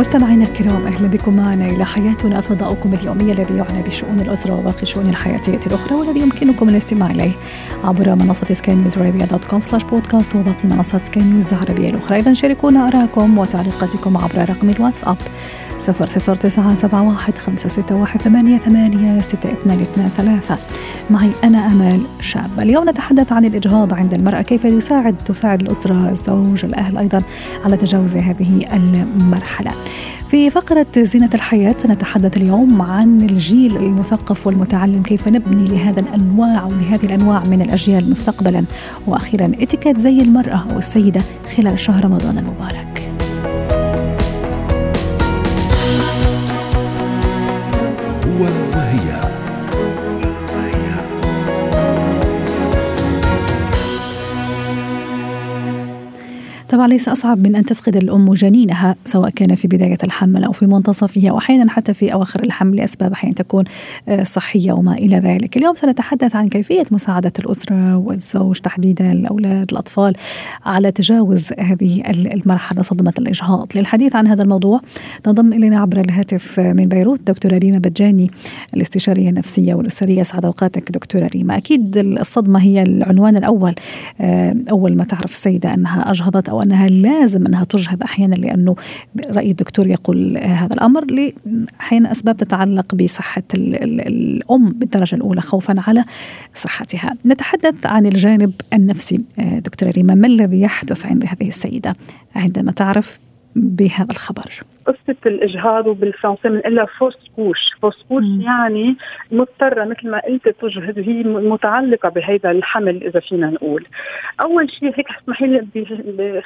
مستمعينا الكرام أهلا بكم معنا إلى حياتنا فضاؤكم اليومي الذي يعنى بشؤون الأسرة وباقي الشؤون الحياتيه الأخرى والذي يمكنكم الاستماع إليه عبر منصة سكاي نيوز عربيه dot com slash podcast وباقي منصات سكاي نيوز العربية الأخرى. اذا شاركونا آرائكم وتعليقاتكم عبر رقم الواتساب صفر صفر تسعة سبعة واحد خمسة ستة واحد ثمانية ثمانية ستة اثنان اثنان ثلاثة. معي أنا أمال شاب. اليوم نتحدث عن الإجهاض عند المرأة. كيف يساعد تساعد الأسرة الزوج الأهل أيضا على تجاوز هذه المرحلة؟ في فقرة زينة الحياة نتحدث اليوم عن الجيل المثقف والمتعلم. كيف نبني لهذا الأنواع ولهذه الأنواع من الأجيال مستقبلا؟ وأخيرا اتكات زي المرأة أو السيدة خلال شهر رمضان المبارك. طبعا ليس أصعب من أن تفقد الأم جنينها سواء كان في بداية الحمل أو في منتصفه أو أحيانا حتى في أواخر الحمل لأسباب أحيانا تكون آه، صحية وما إلى ذلك. اليوم سنتحدث عن كيفية مساعدة الأسرة والزوج تحديدا الأولاد الأطفال على تجاوز هذه المرحلة صدمة الإجهاض. للحديث عن هذا الموضوع تنضم إلينا عبر الهاتف من بيروت دكتورة ريما بجاني الاستشارية النفسية والأسرية. سعد أوقاتك دكتورة ريما. أكيد الصدمة هي العنوان الأول آه، أول ما تعرف السيدة أنها أجهضت أو أنها لازم أنها تجهض أحيانا لأنه رأي الدكتور يقول هذا الأمر أحيانا أسباب تتعلق بصحة ال- ال- الأم بالدرجة الأولى خوفا على صحتها. نتحدث عن الجانب النفسي آه، دكتورة ريما ما الذي يحدث عند هذه السيدة عندما تعرف بهذا الخبر؟ قصة الإجهاض وبالفرنسي بنقول fausse couche، fausse couche. يعني مضطرة مثل ما قلت تجهض هي متعلقة بهذا الحمل إذا فينا نقول. أول شيء هيك اسمحي لي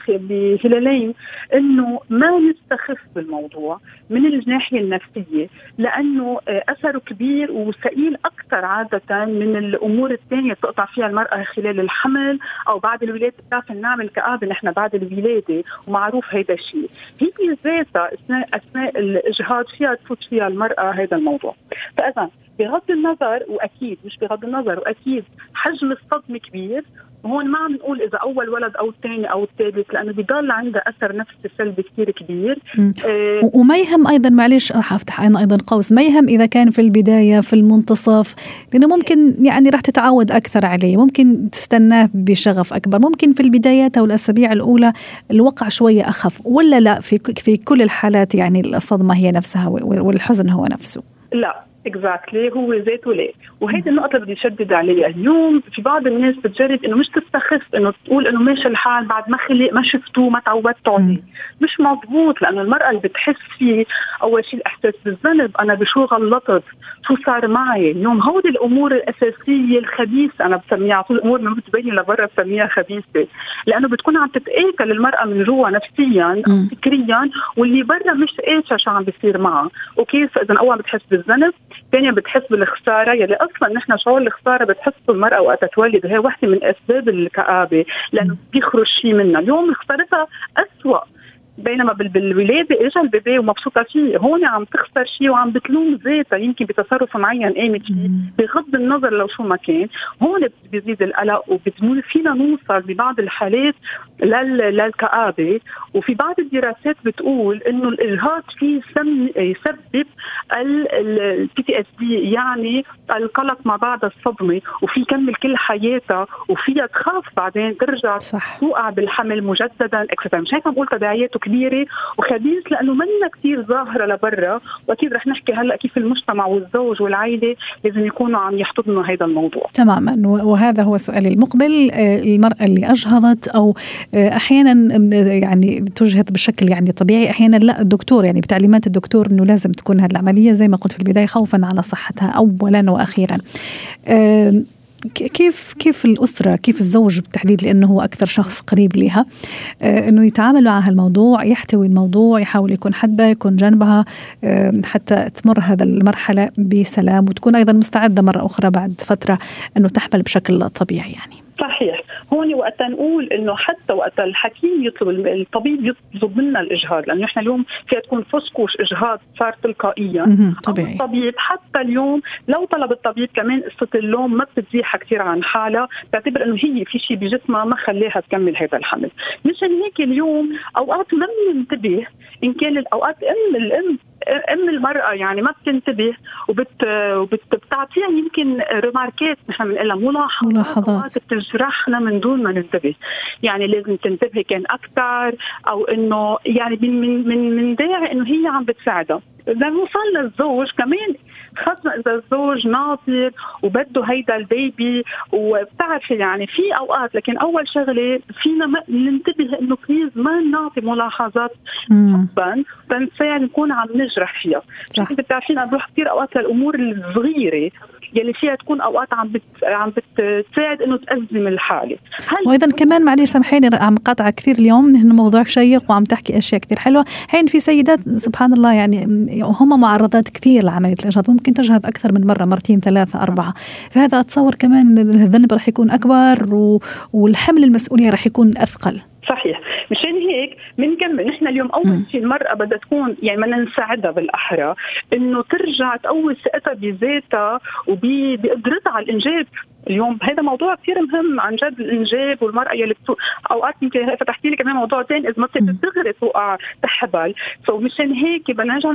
بهلالين إنه ما نستخف بالموضوع من الناحية النفسية لأنه آه، أثره كبير وثقيل أكثر عادة من الأمور الثانية بتقطع فيها المرأة خلال الحمل أو بعد الولادة بتعرف نعمل كآبة نحن بعد الولادة ومعروف هيدا الشيء. هي ذاتها اثناء أثناء الإجهاض فيها تفوت فيها المرأة هذا الموضوع. فإذا بغض النظر وأكيد مش بغض النظر وأكيد حجم الصدمة كبير وهون ما عم نقول إذا أول ولد أو الثاني أو الثالث لأنه بضل عنده أثر نفسي سلبي كثير كبير. آه وما يهم أيضا معلش راح أفتح أنا أيضا قوس ما يهم إذا كان في البداية في المنتصف لأنه ممكن يعني راح تتعود أكثر عليه ممكن تستناه بشغف أكبر ممكن في البدايات أو الأسابيع الأولى الوقع شوية أخف ولا لا في في كل الحالات يعني الصدمة هي نفسها وال- والحزن هو نفسه؟ لا. اكزاكتلي هو ذاته لا وهيدي النقطة اللي بدي شدد عليها. اليوم في بعض الناس بتجرب إنه مش تستخف إنه تقول إنه ماشي الحال بعد ما خلق ما شفتوه ما تعودتوا عليه. مش مضبوط لأنه المرأة اللي بتحس فيه أول شيء الإحساس بالذنب. أنا بشو غلطت؟ شو صار معي؟ اليوم هودي الأمور الأساسية الخبيثة. أنا بسميها على طول الأمور ما بتبين لبرا بسميها خبيثة. لأنه بتكون عم تتاكل المرأة من جوا نفسيا أو. فكريا واللي برا مش قادرة شو عم بيصير معها. أوكي؟ فإذا أول بتحس بالذنب ثانيا بتحس بالخسارة يلي أصلا نحن شعور الخسارة بتحسه المراه وقت تولد وهي وحدة من أسباب الكآبة لأنه بيخرج شيء منها. اليوم خسارتها اسوء بينما بال- بالولاده اجى ال baby ومبسوطة فيه. هون عم تخسر شيء وعم بتلوم ذاتها. يمكن بتصرف معين قامت فيه. بغض النظر لو شو ما كان. هون بيزيد القلق وبتمول فينا نوصل ببعض الحالات لل- للكآبة. وفي بعض الدراسات بتقول إنه الاجهاض فيه سم يسبب ال PTSD يعني القلق ما بعد الصدمة. وفي يكمل كل حياتها. وفيها تخاف بعدين ترجع صح. توقع بالحمل مجددا اكسترا مش هيك عم بقول تداعياته كبيرة وخبيث لأنه منا كثير ظاهرة لبرا وأكيد رح نحكي هلأ كيف المجتمع والزوج والعائله لازم يكونوا عم يحتضنوا هذا الموضوع. تماما. وهذا هو سؤالي المقبل. آه، المرأة اللي أجهضت أو آه، أحيانا آم، يعني تجهض بشكل يعني طبيعي أحيانا لا الدكتور يعني بتعليمات الدكتور أنه لازم تكون هذه العملية زي ما قلت في البداية خوفا على صحتها آم، ك- كيف كيف الأسرة كيف الزوج بالتحديد لأنه هو أكثر شخص قريب لها آه، إنه يتعامل مع هالموضوع يحتوي الموضوع يحاول يكون حدها يكون جنبها حتى تمر هذا المرحلة بسلام وتكون أيضا مستعدة مرة أخرى بعد فترة إنه تحمل بشكل طبيعي يعني. صحيح. هون وقت نقول إنه حتى وقت الحكيم يطلب الطبيب يطلب منا الإجهاض لأنه إحنا اليوم فيها تكون فسكوش إجهاض صار تلقائيا. طبيعي. الطبيب حتى اليوم لو طلب الطبيب كمان قصة اللوم ما بتزيحها كثير عن حالها بتعتبر إنه هي في شيء بجسمها ما خليها تكمل هذا الحمل. مشان هيك اليوم أوقات ما بننتبه إن كان الأوقات أم الأم أم المرأة يعني ما بتنتبه وبت وبتعطيها يمكن ريماركات نحن بنقول ملاحظات. ملاحظات. بتجرحنا من دون ما ننتبه. يعني لازم تنتبهي كان أكثر أو إنه يعني من من من داعي إنه هي عم بتساعدها إذا وصل للزوج كمان خاصة إذا الزوج ناطر وبده هيدا البيبي وبتعرفي يعني في أوقات لكن أول شغلة فينا ما ننتبه إنه بليز ما نعطي ملاحظات حبا تنساعد نكون عم نجرح فيها. بتعرفين أنا بروح كثير أوقات للأمور الصغيرة يلي فيها تكون أوقات عم بت... عم بتساعد إنه تأزم الحالة. وأيضا كمان معلش سامحيني عم قاطعه كثير اليوم انه موضوع شيق وعم تحكي أشياء كثير حلوة. حين في سيدات سبحان الله يعني هم معرضات كثير لعملية الإجهاض ممكن تجهض أكثر من مرة مرتين ثلاثة أربعة. فهذا أتصور كمان الذنب رح يكون أكبر و... والحمل المسؤولية رح يكون أثقل. صحيح. مشان هيك بنكمل نحن اليوم أول شيء المراه بدها تكون يعني بدنا نساعدها بالأحرى إنه ترجع تقوي ثقتها بذاتها وبقدرتها على الإنجاب. اليوم. هذا موضوع كثير مهم عن جد الإنجاب والمرأة يلي بتو... أوقات يمكن فتحتي لي كمان موضوع ثاني إذا ما بتقدر دغري توقع تحبل. so مشان هيك بدنا نرجع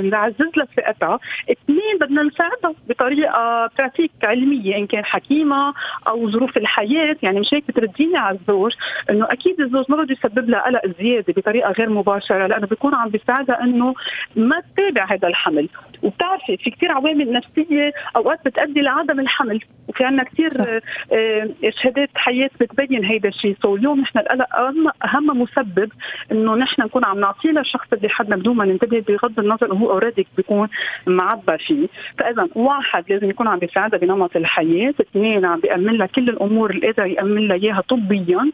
نعزز لها ثقتها، اثنين بدنا نساعدها بطريقة pratique علمية إن كان حكيمة أو ظروف الحياة. يعني مش هيك بترديني على الزوج إنه أكيد الزوج ما بده يسبب لها قلق زيادة بطريقة غير مباشرة لأنه بيكون عم بيساعدها إنه ما تتابع هذا الحمل. وبتعرفي في كثير عوامل نفسية أوقات بتؤدي لعدم الحمل. وفي عندنا كثير آه، شهادات حياة بتبين هيدا الشيء. so اليوم نحن القلق أهم مسبب إنه نحن نكون عم نعطيه للشخص اللي حدنا بدون ما ننتبه بغض النظر هو already بيكون معبى فيه. فإذا واحد لازم يكون عم بيساعدها بنمط الحياة اثنين عم بيأمن لها كل الأمور اللي قادر يأمن لها إياها طبيا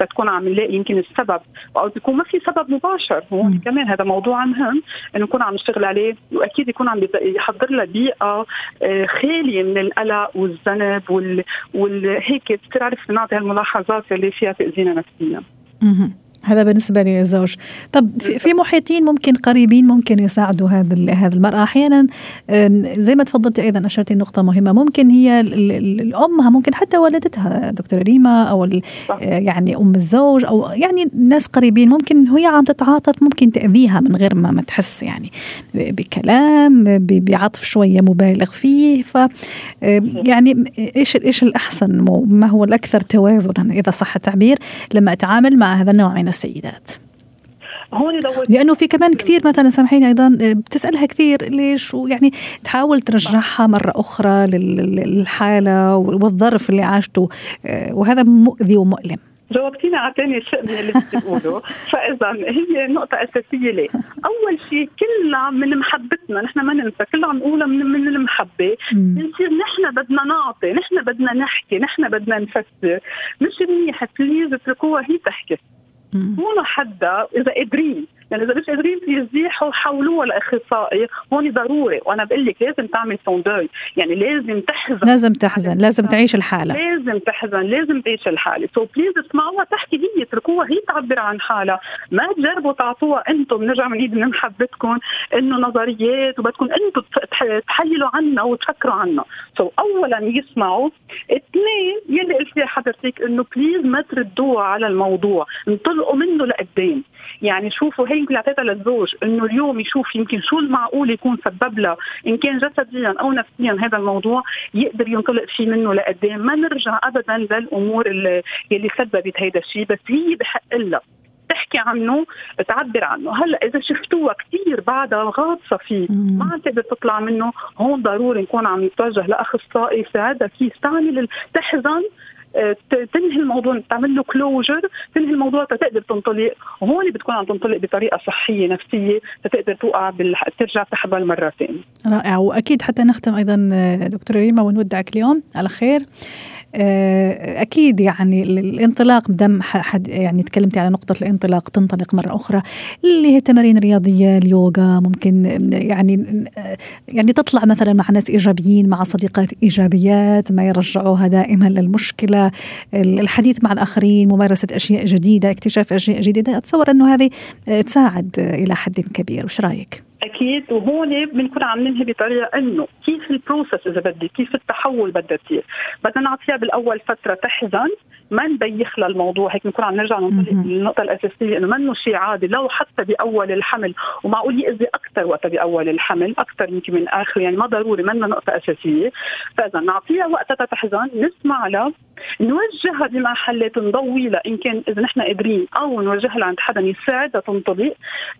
بتكون عم نلاقي يمكن السبب. أو بيكون ما في سبب مباشر. هون كمان هذا موضوع مهم إنه نكون عم نشتغل عليه وأكيد يكون عم يحضر لها بيئة آه، خالية من القلق والذنب وال, وال... هيك بتعرف نعطي هالملاحظات اللي فيها تأذينا نفسيا. هذا بالنسبة للزوج طب في محيطين ممكن قريبين ممكن يساعدوا هذا هذه المرأة. أحيانا زي ما تفضلتي أيضا أشرتي نقطة مهمة. ممكن هي الأمها ممكن حتى والدتها دكتورة ريما أو يعني أم الزوج أو يعني ناس قريبين. ممكن هي عم تتعاطف ممكن تأذيها من غير ما, ما تحس يعني بكلام بعطف شوية مبالغ فيه. ف يعني إيش إيش الأحسن؟ ما هو الأكثر توازنا إذا صح التعبير؟ لما أتعامل مع هذا النوع من السيدات. هون لأنه في كمان كثير مثلا سامحيني أيضا بتسألها كثير ليش ويعني تحاول ترجعها مرة أخرى للحالة والظرف اللي عاشته آه، وهذا مؤذي ومؤلم. جاوبتينا على ثاني شيء من اللي بتقوله فاذا هي نقطة أساسية ليه أول شيء كلنا من محبتنا نحن ما ننسى كلنا عم نقولها من, من المحبة. بنصير نحن بدنا نعطي نحن بدنا نحكي نحن بدنا نفسر. مش منيح please اتركوها هي تحكي. مو حدا إذا قادرين يعني إذا مش قادرين يزيحوا حولوها لاخصائي هون ضروري. وأنا بقول لك لازم تعمل son deuil يعني لازم تحزن. لازم تحزن. لازم تعيش الحالة. لازم تحزن. لازم تعيش الحالة. so please اسمعوها تحكي هي اتركوها. هي تعبر عن حالها. ما تجربوا تعطوها أنتم. بنرجع بنعيد من محبتكم إنه نظريات وبدكم أنتم تحللوا عنا وتفكروا عنا so اولا يسمعوا. اثنين يلي قلت حضرتك إنه please ما تردوها على الموضوع. انطلقوا منه لقدام. يعني شوفوا هي يمكن اعطيتها للزوج إنه اليوم يشوف يمكن شو المعقول يكون سبب لها إن كان جسديا أو نفسيا هذا الموضوع يقدر ينطلق فيه منه لقدام. ما نرجع ابدا للأمور اللي يلي سببت هذا الشيء بس هي بحق لها تحكي عنه تعبر عنه. هلأ إذا شفتوها كثير بعدها غاصة فيه ما عم تقدر تطلع منه هون ضروري نكون عم نتوجه لأخصائي يساعدها كيف تعمل تحزن تنهي الموضوع تعمل له كلوجر تنهي الموضوع تقدر تنطلق. وهون بتكون عم تنطلق بطريقة صحية نفسية تقدر توقع بال... ترجع تحبل مرة ثانية. رائع. وأكيد حتى نختم أيضا دكتورة ريما ونودعك اليوم. على خير. آه، أكيد يعني الانطلاق دم حد يعني تكلمتي على نقطة الانطلاق تنطلق مرة أخرى اللي هي تمارين رياضيه اليوغا ممكن يعني يعني تطلع مثلا مع ناس إيجابيين مع صديقات إيجابيات ما يرجعوها دائما للمشكلة. الحديث مع الآخرين ممارسة أشياء جديدة اكتشاف أشياء جديدة. أتصور أنه هذه تساعد إلى حد كبير. وش رأيك؟ أكيد. وهون بنكون عم ننهي بطريقة إنه كيف البروسس إذا بدي كيف التحول بدها تصير بدنا نعطيها بالأول فترة تحزن. ما نبيخ للموضوع هيك بنكون عم نرجع للنقطة الأساسية إنه منه شيء عادي لو حتى بأول الحمل ومعقول يأذي أكثر وقت بأول الحمل أكثر يمكن من آخر يعني ما ضروري منه نقطة أساسية. فإذا نعطيها وقتها تحزن نسمع لها نوجهها بمحلات نضوي لها إن كان إذا نحن قادرين أو نوجهها لعند حدا يساعدها تنطلق.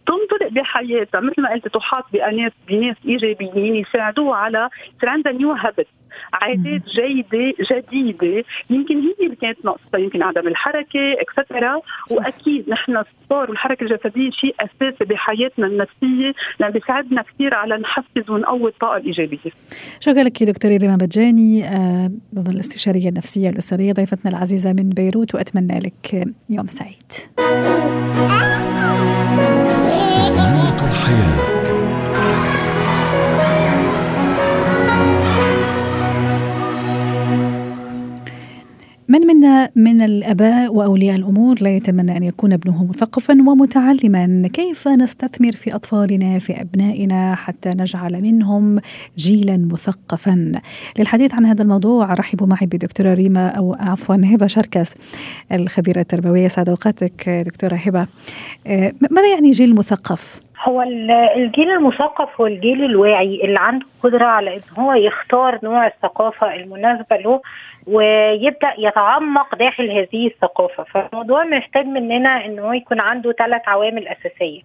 تنطلق بحياتها مثل ما قلت تحاط بناس بناس إيجابيين يساعدوها على يصير عندها new habit عادات جيدة جديدة. يمكن هي اللي كانت ناقصه يمكن عدم الحركة extra وأكيد نحن ال sport والحركة الجسدية شيء أساسي بحياتنا النفسية لأن بيساعدنا كثير على نحفز ونقوي الطاقة الإيجابية. شكرا لك دكتوره ريما بجاني آه الاستشارية النفسية الأسرية ضيفتنا العزيزة من بيروت وأتمنى لك يوم سعيد. زينة الحياة من منا من الأباء وأولياء الأمور لا يتمنى أن يكون ابنه مثقفا ومتعلما؟ كيف نستثمر في أطفالنا في أبنائنا حتى نجعل منهم جيلا مثقفا؟ للحديث عن هذا الموضوع رحبوا معي بدكتورة ريما أو عفوا هبة شركس الخبيرة التربوية. سعد أوقاتك دكتورة هبة. آه، ماذا يعني جيل مثقف؟ هو الجيل المثقف هو الجيل الواعي اللي عنده قدرة على إن هو يختار نوع الثقافة المناسبة له ويبدأ يتعمق داخل هذه الثقافة. فالموضوع محتاج مننا إن هو يكون عنده ثلاث عوامل أساسية.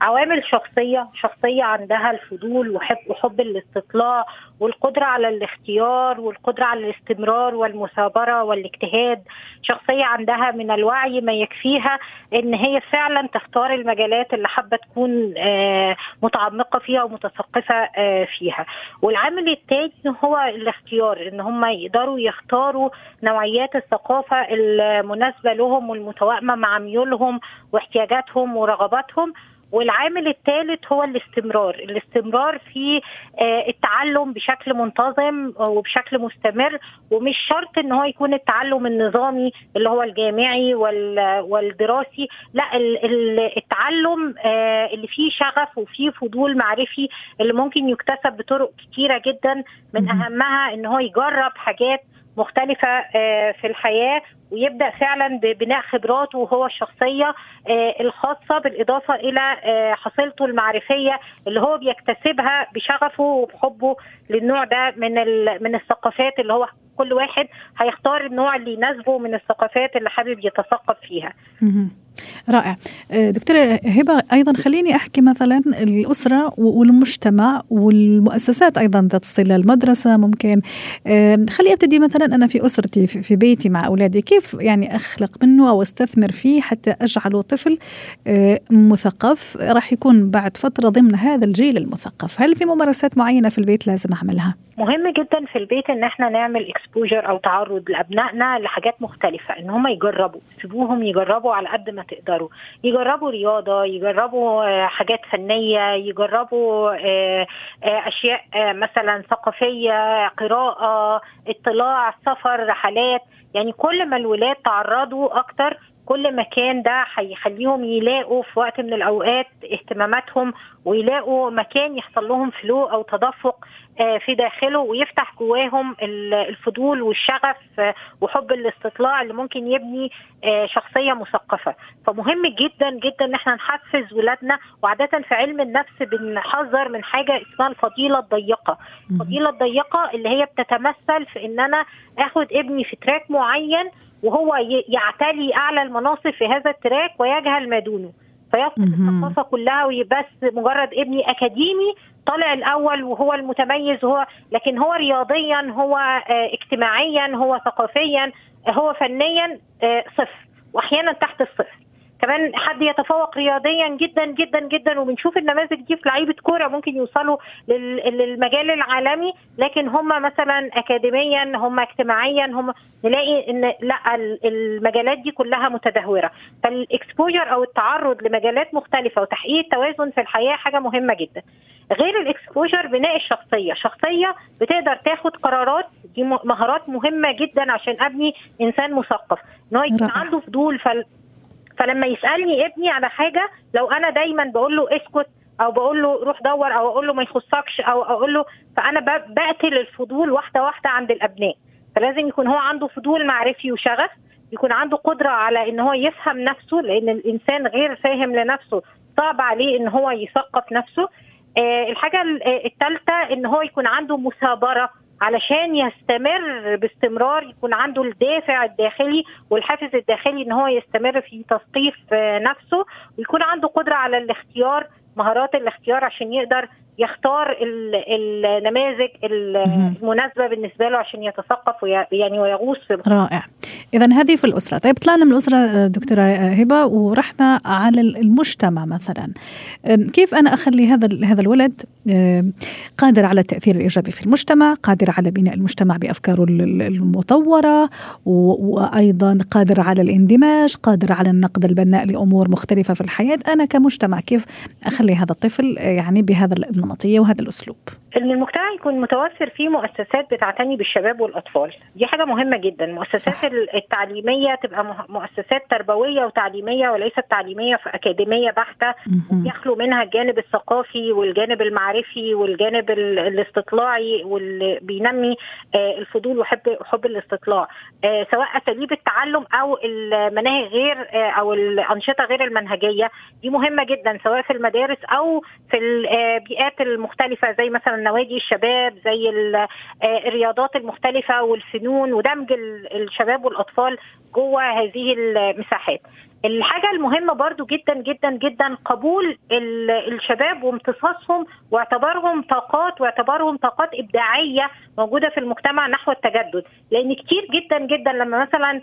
عوامل شخصية شخصية عندها الفضول وحب وحب الاستطلاع والقدرة على الاختيار والقدرة على الاستمرار والمثابرة والاجتهاد. شخصية عندها من الوعي ما يكفيها إن هي فعلا تختار المجالات اللي حابة تكون آه، متعمقة فيها ومتثقفة آه، فيها. والعامل الثاني هو الاختيار إن هم يقدروا يختاروا يختاروا نوعيات الثقافة المناسبة لهم والمتوائمة مع ميولهم واحتياجاتهم ورغباتهم. والعامل الثالث هو الاستمرار. الاستمرار في آه، التعلم بشكل منتظم وبشكل مستمر ومش شرط إن هو يكون التعلم النظامي اللي هو الجامعي والدراسي. لا التعلم آه، اللي فيه شغف وفيه فضول معرفي اللي ممكن يكتسب بطرق كتيرة جدا. من أهمها إن هو يجرب حاجات مختلفة آه، في الحياة ويبدأ فعلا ببناء خبراته هو الشخصية آه، الخاصة بالإضافة إلى آه، حصيلته المعرفية اللي هو بيكتسبها بشغفه وبحبه للنوع ده من من الثقافات اللي هو كل واحد هيختار النوع اللي يناسبه من الثقافات اللي حابب يتثقف فيها. رائع. آه، دكتورة هبة أيضا خليني أحكي مثلا الأسرة والمجتمع والمؤسسات أيضا ذات الصلة المدرسة ممكن. خلي أبتدي مثلا أنا في أسرتي في بيتي مع أولادي. كيف يعني أخلق منه أو أستثمر فيه حتى أجعله طفل آه، مثقف؟ راح يكون بعد فترة ضمن هذا الجيل المثقف. هل في ممارسات معينة في البيت لازم أعملها؟ مهم جدا في البيت إن إحنا نعمل اكسبوجر أو تعرض لأبنائنا لحاجات مختلفة إن هم يجربوا سيبوهم يجربوا على قد ما تقدروا. يجربوا رياضة يجربوا آه، حاجات فنية يجربوا آه، آه، أشياء مثلا ثقافية قراءة اطلاع سفر رحلات. يعني كل ما الولاد تعرضوا أكتر كل مكان ده هيخليهم يلاقوا في وقت من الأوقات اهتماماتهم ويلاقوا مكان يحصل لهم flow أو تدفق آه، في داخله ويفتح جواهم الفضول والشغف آه، وحب الاستطلاع اللي ممكن يبني آه، شخصية مثقفة. فمهم جدا جدا إن إحنا نحفز ولادنا وعادة في علم النفس بنحذر من حاجة اسمها الفضيلة الضيقة. الفضيلة الضيقة اللي هي بتتمثل في إن أنا آخد ابني في track معين وهو يعتلي أعلى المناصب في هذا ال track ويجهل ما دونه فيفقد الثقافة كلها ويبس مجرد ابني أكاديمي طالع الأول وهو المتميز وهو لكن هو رياضيا هو آه، اجتماعيا هو ثقافيا هو فنيا آه، صفر. واحيانا تحت الصفر. كمان حد يتفوق رياضيا جدا جدا جدا وبنشوف النماذج دي في لعيبة كورة ممكن يوصلوا للمجال العالمي لكن هم مثلا اكاديميا هم اجتماعيا هم نلاقي إن لأ المجالات دي كلها متدهورة. فال exposure أو التعرض لمجالات مختلفة وتحقيق التوازن في الحياة حاجة مهمة جدا. غير ال exposure بناء الشخصية. شخصية بتقدر تاخد قرارات دي مهارات مهمة جدا عشان أبني إنسان مثقف. إن هو يكون عنده فضول فل... فلما يسألني ابني على حاجة لو أنا دايما بقول له اسكت أو بقول له روح دور أو أقول له ما يخصكش أو أقول له فأنا بقتل الفضول واحدة واحدة عند الأبناء. فلازم يكون هو عنده فضول معرفي وشغف يكون عنده قدرة على إن هو يفهم نفسه لأن الإنسان غير فاهم لنفسه صعب عليه إن هو يثقف نفسه. آه الحاجة الثالثه إن هو يكون عنده مثابره علشان يستمر باستمرار يكون عنده الدافع الداخلي والحافز الداخلي إن هو يستمر في تثقيف نفسه ويكون عنده قدرة على الاختيار مهارات الاختيار عشان يقدر يختار النماذج المناسبة بالنسبة له عشان يتثقف يعني ويغوص في رائع. اذا هذه في الأسرة. طيب طلعنا من الأسرة دكتورة هبة ورحنا على المجتمع مثلا. كيف أنا أخلي هذا هذا الولد قادر على التأثير الإيجابي في المجتمع قادر على بناء المجتمع بأفكاره المطورة وأيضا قادر على الاندماج قادر على النقد البناء لأمور مختلفة في الحياة. أنا كمجتمع كيف أخلي هذا الطفل يعني بهذا النمطيه وهذا الأسلوب. إن المجتمع يكون متوفر فيه مؤسسات بتعتني بالشباب والأطفال. دي حاجة مهمة جدا. المؤسسات صح. التعليمية تبقى مؤسسات تربوية وتعليمية وليست تعليمية في أكاديمية بحتة. يخلو منها الجانب الثقافي والجانب المعرفي والجانب الاستطلاعي واللي بينمي الفضول وحب حب الاستطلاع. سواء أساليب التعلم أو المناهج غير أو الأنشطة غير المنهجية. دي مهمة جدا سواء في المدارس أو في البيئات المختلفة زي مثلا نوادي الشباب زي الرياضات المختلفة والفنون ودمج الشباب والأطفال جوه هذه المساحات. الحاجة المهمة برضو جدا جدا جدا قبول الشباب وامتصاصهم واعتبارهم طاقات واعتبارهم طاقات إبداعية موجودة في المجتمع نحو التجدد. لأن كتير جدا جدا لما مثلا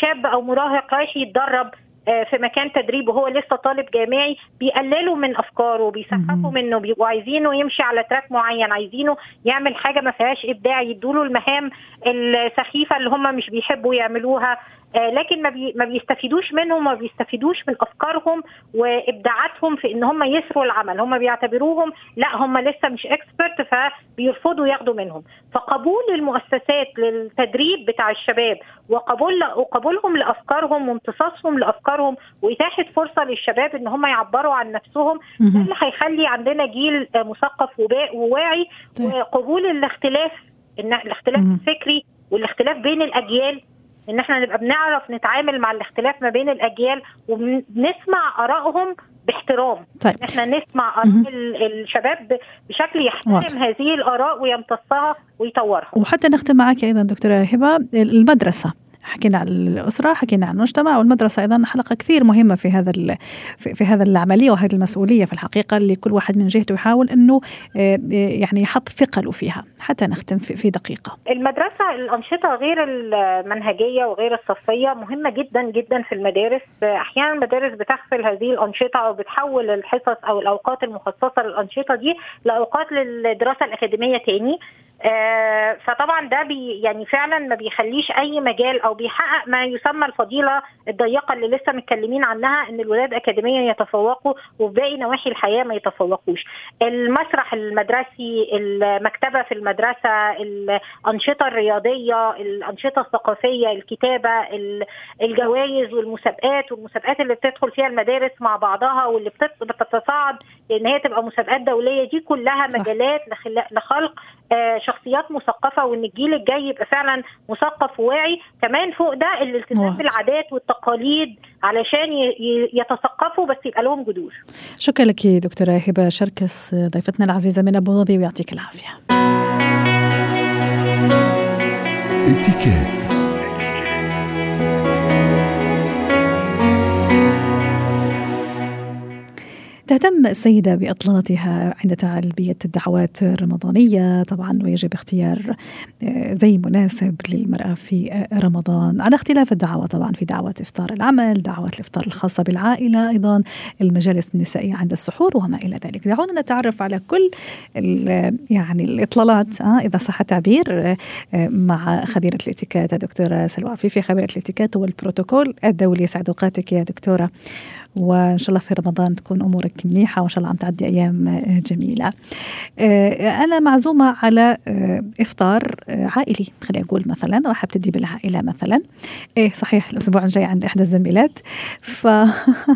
شاب أو مراهق رايح يتدرب في مكان تدريب وهو لسه طالب جامعي بيقللوا من أفكاره بيسخفوا منه بيبقوا عايزينه يمشي على track معين عايزينه يعمل حاجة ما فيهاش إبداع يدوا المهام السخيفة اللي هم مش بيحبوا يعملوها. لكن ما, بي ما بيستفيدوش منهم ما بيستفيدوش من أفكارهم وإبداعاتهم في إن هم يسروا العمل. هم بيعتبروهم لا هم لسه مش expert فبيرفضوا ياخدوا منهم. فقبول المؤسسات للتدريب بتاع الشباب وقبول وقبولهم لأفكارهم وامتصاصهم لأفكارهم وإتاحة فرصة للشباب إن هم يعبروا عن نفسهم ده اللي هيخلي عندنا جيل مثقف وواعي وقبول الاختلاف الاختلاف الفكري والاختلاف بين الأجيال إن إحنا نبقى بنعرف نتعامل مع الاختلاف ما بين الأجيال وبنسمع آرائهم باحترام طيب. إحنا نسمع آراء الشباب بشكل يحترم واضح. هذه الآراء ويمتصها ويطورها وحتى نختم معك أيضا دكتورة هبة المدرسة حكينا عن الأسرة حكينا عن المجتمع والمدرسة أيضا حلقة كثير مهمة في هذا في, هذا العملية وهذه المسؤولية في الحقيقة اللي كل واحد من جهته يحاول إنه يعني يحط ثقله فيها حتى نختم في, دقيقة. المدرسة الأنشطة غير المنهجية وغير الصفية مهمة جدا جدا في المدارس أحيانا المدارس بتغفل هذه الأنشطة أو بتحول الحصص أو الأوقات المخصصة للأنشطة دي لأوقات للدراسة الأكاديمية تاني آه فطبعا ده بي يعني فعلا ما بيخليش أي مجال أو بيحقق ما يسمى الفضيلة الضيقة اللي لسه متكلمين عنها إن الولاد اكاديميا يتفوقوا وفي باقي نواحي الحياة ما يتفوقوش. المسرح المدرسي، المكتبة في المدرسة، الأنشطة الرياضية، الأنشطة الثقافية، الكتابة، الجوائز والمسابقات والمسابقات اللي بتدخل فيها المدارس مع بعضها واللي بتتصاعد إن هي تبقى مسابقات دولية دي كلها مجالات لخلق آه شخصيات مثقفة وإن الجيل الجاي يبقى فعلا مثقف وواعي. كمان فوق ده الالتزام بالعادات والتقاليد علشان يتثقفوا بس يبقى لهم جذور. شكرا لك دكتورة هبه شركس ضيفتنا العزيزة من أبو ظبي ويعطيك العافية. اتكات تهتم السيدة بإطلالتها عند تلبية الدعوات الرمضانية طبعا ويجب اختيار آه، زي مناسب للمرأة في آه، رمضان. على اختلاف الدعوة طبعا في دعوة إفطار العمل دعوة الإفطار الخاصة بالعائلة أيضا المجالس النسائية عند السحور وما إلى ذلك. دعونا نتعرف على كل يعني الإطلالات إذا صح التعبير مع خبيرة الإتيكيت الدكتورة سلوى عفيفي خبيرة الإتيكيت والبروتوكول الدولي. يسعد أوقاتك يا دكتورة. وإن شاء الله في رمضان تكون أمورك منيحه وإن شاء الله عم تعدي أيام جميلة. آه، أنا معزومة على آه، إفطار آه، عائلي خليني أقول مثلا راح أبتدي بالعائلة مثلا. إيه صحيح الأسبوع الجاي عند إحدى الزميلات ف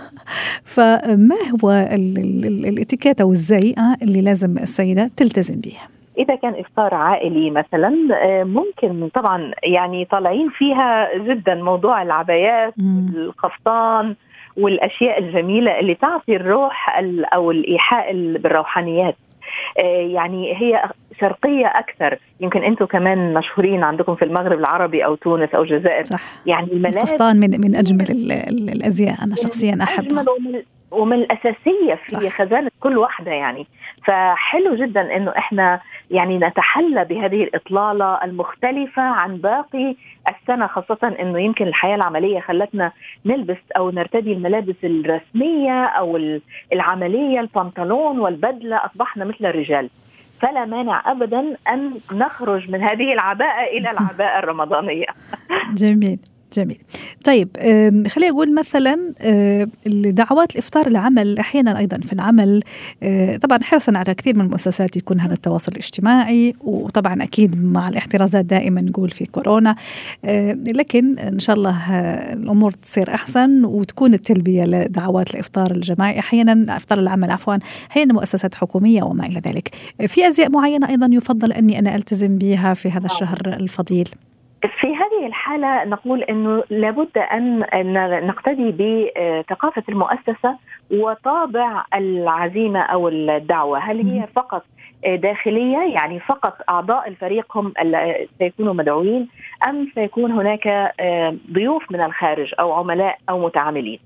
فما هو الإتيكيت أو الزي اللي لازم السيدة تلتزم به؟ إذا كان إفطار عائلي مثلا آه، ممكن طبعا يعني طالعين فيها جدا موضوع العبايات القفطان والأشياء الجميلة اللي تعطي الروح أو الإيحاء بالروحانيات. آه، يعني هي شرقية أكثر. يمكن أنتم كمان مشهورين عندكم في المغرب العربي أو تونس أو الجزائر. صح. يعني الملابس القفطان من من أجمل الأزياء. أنا شخصيا أحبها. ومن الأساسية في صح. خزانة كل واحدة يعني. فحلو جدا إنه إحنا يعني نتحلى بهذه الإطلالة المختلفة عن باقي السنة خاصة إنه يمكن الحياة العملية خلتنا نلبس أو نرتدي الملابس الرسمية أو العملية البنطلون والبدلة أصبحنا مثل الرجال. فلا مانع ابدا أن نخرج من هذه العباءة إلى العباءة الرمضانية. جميل. جميل. طيب خليني أقول مثلا دعوات الإفطار العمل أحيانا أيضا في العمل طبعا حرصا على كثير من المؤسسات يكون هذا التواصل الاجتماعي وطبعا أكيد مع الاحترازات دائما نقول في كورونا لكن إن شاء الله الأمور تصير أحسن وتكون التلبية لدعوات الإفطار الجماعي أحيانا إفطار العمل عفوا أحيانا مؤسسات حكومية وما إلى ذلك. في أزياء معينة أيضا يفضل أني أنا ألتزم بها في هذا الشهر الفضيل؟ في هذه الحالة نقول أنه لابد أن نقتدي بثقافة المؤسسة وطابع العزيمة أو الدعوة. هل هي فقط داخلية؟ يعني فقط أعضاء الفريق هم سيكونوا مدعوين أم سيكون هناك آه، ضيوف من الخارج أو عملاء أو متعاملين؟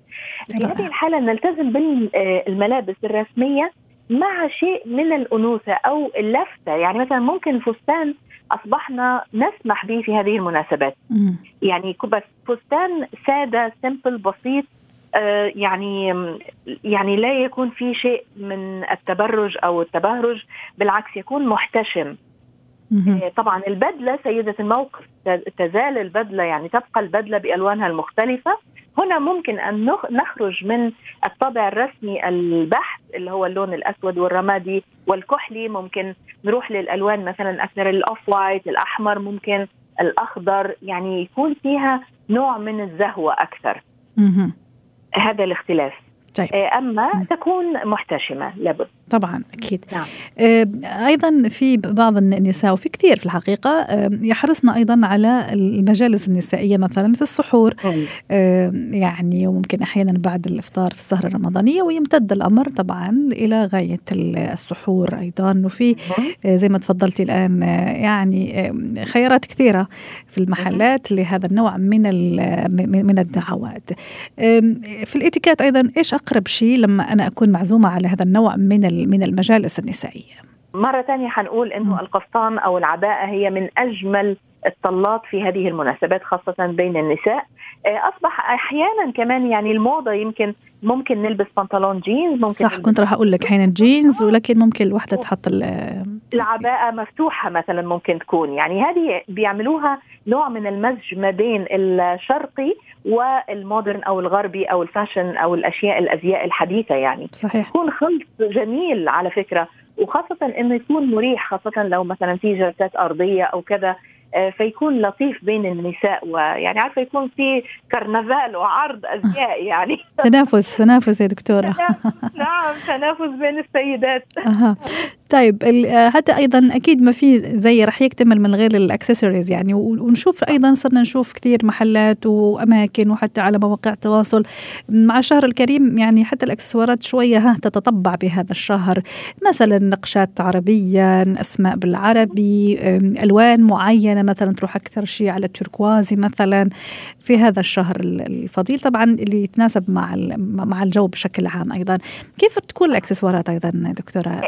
في هذه الحالة نلتزم بالملابس الرسمية مع شيء من الأنوثة أو اللفتة. يعني مثلا ممكن فستان أصبحنا نسمح به في هذه المناسبات. مم. يعني بس فستان سادة سمبل بسيط آه يعني يعني لا يكون في شيء من التبرج أو التبهرج بالعكس يكون محتشم. آه طبعا البدلة سيدة الموقف تزال البدلة يعني تبقى البدلة بألوانها المختلفة. هنا ممكن أن نخرج من الطابع الرسمي البحت اللي هو اللون الأسود والرمادي والكحلي. ممكن نروح للألوان مثلا أكثر ال off white الأحمر ممكن الأخضر يعني يكون فيها نوع من الزهوة أكثر. هذا الاختلاف. طيب. آه، أما تكون محتشمة لابد. طبعا أكيد. نعم. آه، أيضا في بعض النساء وفي كثير في الحقيقة آه، يحرصن أيضا على المجالس النسائية مثلا في السحور. يعني وممكن أحيانا بعد الإفطار في السهرة الرمضانية ويمتد الأمر طبعا إلى غاية السحور أيضا. وفي زي ما تفضلتي الآن يعني خيارات كثيرة في المحلات لهذا النوع من من الدعوات. في الإتيكيت أيضا إيش أقرب شيء لما أنا أكون معزومة على هذا النوع من من المجالس النسائية. مرة ثانية حنقول إنه القفطان أو العباءة هي من أجمل الطلات في هذه المناسبات خاصة بين النساء. أصبح أحيانا كمان يعني الموضة يمكن ممكن نلبس بنطلون جينز ممكن صح كنت راح أقول لك أحيانا جينز ولكن ممكن الوحدة تحط العباءة مفتوحة مثلا ممكن تكون. يعني هذه بيعملوها نوع من المزج ما بين الشرقي والمودرن أو الغربي أو الفاشن أو الأشياء الأزياء الحديثة يعني. صحيح. يكون خلط جميل على فكرة وخاصة إنه يكون مريح خاصة لو مثلا في جلسات أرضية أو كذا آه، فيكون لطيف بين النساء ويعني عارفة يكون في كرنفال وعرض أزياء يعني. تنافس تنافس يا دكتورة. نعم تنافس بين السيدات. أه. طيب هذا أيضا أكيد ما في زي رح يكتمل من غير الأكسسوارز يعني ونشوف أيضا صرنا نشوف كثير محلات وأماكن وحتى على مواقع التواصل. مع الشهر الكريم يعني حتى الأكسسوارات شوية ها تتطبع بهذا الشهر. مثلا نقشات عربية أسماء بالعربي ألوان معينة مثلا تروح أكثر شيء على التركوازي مثلا. في هذا الشهر الفضيل طبعا اللي يتناسب مع مع الجو بشكل عام أيضا. كيف تكون الأكسسوارات أيضا دكتورة؟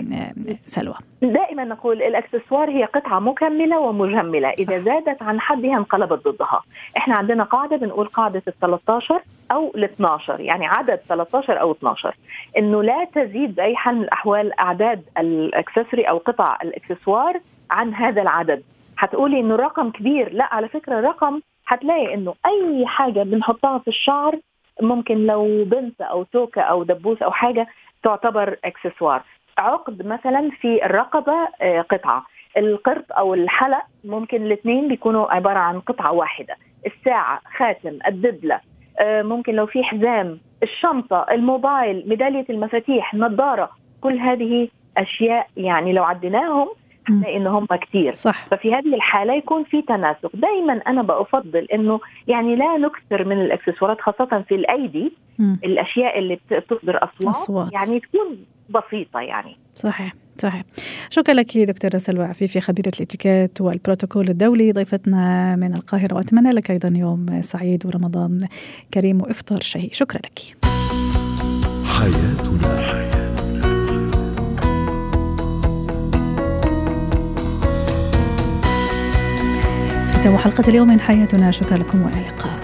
سلوى. دائما نقول الأكسسوار هي قطعة مكملة ومجملة. إذا زادت عن حدها انقلبت ضدها. إحنا عندنا قاعدة بنقول قاعدة ال 13 أو ال 12 يعني عدد 13 أو 12 إنه لا تزيد باي حال من الأحوال أعداد الأكسسوري أو قطع الأكسسوار عن هذا العدد. حتقولي إنه الرقم كبير. لا على فكرة الرقم حتلاقي إنه أي حاجة بنحطها في الشعر ممكن لو بنت أو توكة أو دبوس أو حاجة تعتبر أكسسوار. عقد مثلا في الرقبة آه، قطعة. القرط أو الحلق ممكن الاثنين بيكونوا عبارة عن قطعة واحدة. الساعة خاتم الدبلة آه، ممكن لو في حزام الشنطة الموبايل ميدالية المفاتيح النظاره كل هذه أشياء يعني لو عديناهم ان هم كثير صح. ففي هذه الحالة يكون في تناسق. دائما أنا بفضل إنه يعني لا نكثر من الإكسسوارات خاصة في الأيدي. م. الأشياء اللي بتصدر اصوات, أصوات. يعني تكون بسيطة يعني. صحيح صحيح. شكرا لك دكتورة سلوى عفيفي خبيرة الإتيكيت والبروتوكول الدولي ضيفتنا من القاهرة. وأتمنى لك أيضا يوم سعيد ورمضان كريم وإفطار شهي. شكرا لك. حياتنا. ختام حلقة اليوم من حياتنا. شكرا لكم والى اللقاء.